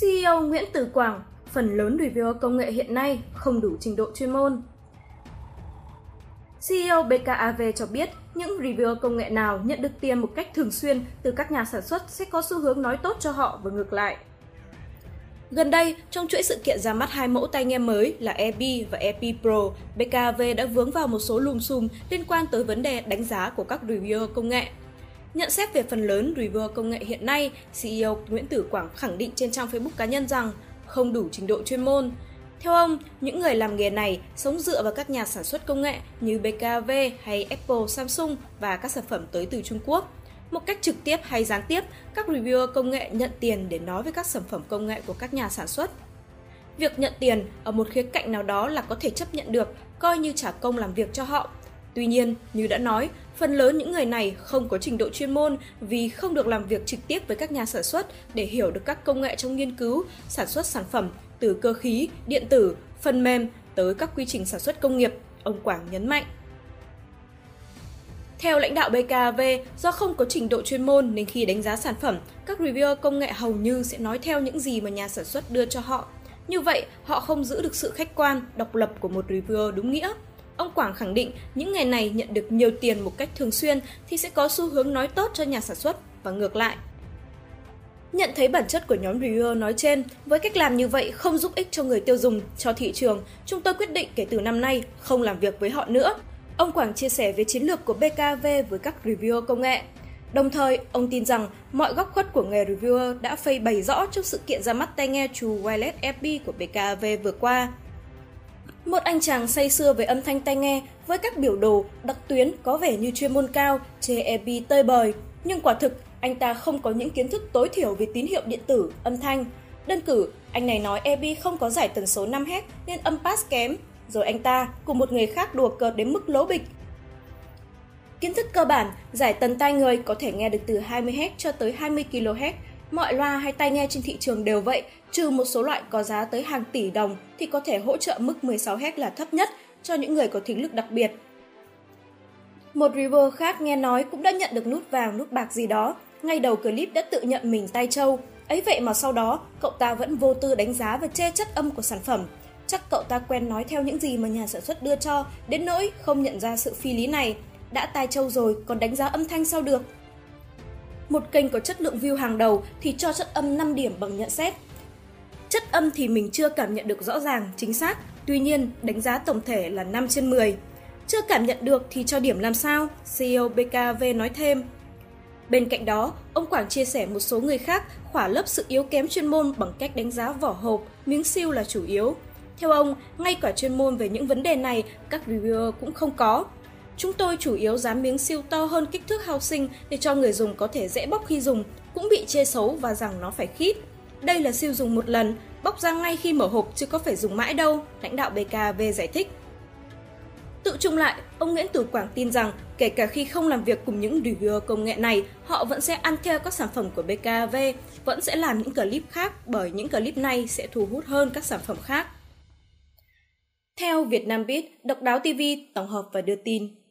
CEO Nguyễn Tử Quảng, phần lớn reviewer công nghệ hiện nay không đủ trình độ chuyên môn. CEO BKAV cho biết những reviewer công nghệ nào nhận được tiền một cách thường xuyên từ các nhà sản xuất sẽ có xu hướng nói tốt cho họ và ngược lại. Gần đây, trong chuỗi sự kiện ra mắt hai mẫu tai nghe mới là EP và EP Pro, BKAV đã vướng vào một số lùm xùm liên quan tới vấn đề đánh giá của các reviewer công nghệ. Nhận xét về phần lớn reviewer công nghệ hiện nay, CEO Nguyễn Tử Quảng khẳng định trên trang Facebook cá nhân rằng không đủ trình độ chuyên môn. Theo ông, những người làm nghề này sống dựa vào các nhà sản xuất công nghệ như BKV hay Apple, Samsung và các sản phẩm tới từ Trung Quốc. Một cách trực tiếp hay gián tiếp, các reviewer công nghệ nhận tiền để nói về các sản phẩm công nghệ của các nhà sản xuất. Việc nhận tiền ở một khía cạnh nào đó là có thể chấp nhận được, coi như trả công làm việc cho họ. Tuy nhiên, như đã nói, phần lớn những người này không có trình độ chuyên môn vì không được làm việc trực tiếp với các nhà sản xuất để hiểu được các công nghệ trong nghiên cứu, sản xuất sản phẩm từ cơ khí, điện tử, phần mềm tới các quy trình sản xuất công nghiệp, ông Quảng nhấn mạnh. Theo lãnh đạo BKV, do không có trình độ chuyên môn nên khi đánh giá sản phẩm, các reviewer công nghệ hầu như sẽ nói theo những gì mà nhà sản xuất đưa cho họ. Như vậy, họ không giữ được sự khách quan, độc lập của một reviewer đúng nghĩa. Ông Quảng khẳng định những ngày này nhận được nhiều tiền một cách thường xuyên thì sẽ có xu hướng nói tốt cho nhà sản xuất và ngược lại. Nhận thấy bản chất của nhóm reviewer nói trên, với cách làm như vậy không giúp ích cho người tiêu dùng, cho thị trường, chúng tôi quyết định kể từ năm nay không làm việc với họ nữa. Ông Quảng chia sẻ về chiến lược của BKV với các reviewer công nghệ. Đồng thời, ông tin rằng mọi góc khuất của nghề reviewer đã phơi bày rõ trong sự kiện ra mắt tai nghe trù wireless FB của BKV vừa qua. Một anh chàng say sưa về âm thanh tai nghe với các biểu đồ, đặc tuyến có vẻ như chuyên môn cao, chê EP tơi bời. Nhưng quả thực, anh ta không có những kiến thức tối thiểu về tín hiệu điện tử, âm thanh. Đơn cử, anh này nói EP không có giải tần số 5 Hz nên âm pass kém, rồi anh ta cùng một người khác đùa cợt đến mức lố bịch. Kiến thức cơ bản, giải tần tai người có thể nghe được từ 20Hz cho tới 20 kHz. Mọi loa hay tai nghe trên thị trường đều vậy, trừ một số loại có giá tới hàng tỷ đồng thì có thể hỗ trợ mức 16Hz là thấp nhất cho những người có thính lực đặc biệt. Một reviewer khác nghe nói cũng đã nhận được nút vàng nút bạc gì đó, ngay đầu clip đã tự nhận mình tay trâu. Ấy vậy mà sau đó, cậu ta vẫn vô tư đánh giá và chê chất âm của sản phẩm, Chắc cậu ta quen nói theo những gì mà nhà sản xuất đưa cho, đến nỗi không nhận ra sự phi lý này. Đã tai châu rồi, còn đánh giá âm thanh sao được? Một kênh có chất lượng view hàng đầu thì cho chất âm 5 điểm bằng nhận xét. Chất âm thì mình chưa cảm nhận được rõ ràng, chính xác, tuy nhiên đánh giá tổng thể là 5 trên 10. Chưa cảm nhận được thì cho điểm làm sao? CEO BKV nói thêm. Bên cạnh đó, ông Quảng chia sẻ một số người khác khỏa lấp sự yếu kém chuyên môn bằng cách đánh giá vỏ hộp, miếng siêu là chủ yếu. Theo ông, ngay cả chuyên môn về những vấn đề này, các reviewer cũng không có. Chúng tôi chủ yếu dán miếng siêu to hơn kích thước housing để cho người dùng có thể dễ bóc khi dùng, cũng bị chê xấu và rằng nó phải khít. Đây là siêu dùng một lần, bóc ra ngay khi mở hộp chứ có phải dùng mãi đâu, lãnh đạo BKV giải thích. Tự chung lại, ông Nguyễn Tử Quảng tin rằng kể cả khi không làm việc cùng những reviewer công nghệ này, họ vẫn sẽ ăn theo các sản phẩm của BKV, vẫn sẽ làm những clip khác bởi những clip này sẽ thu hút hơn các sản phẩm khác. Theo Vietnam Beat, Độc đáo TV tổng hợp và đưa tin.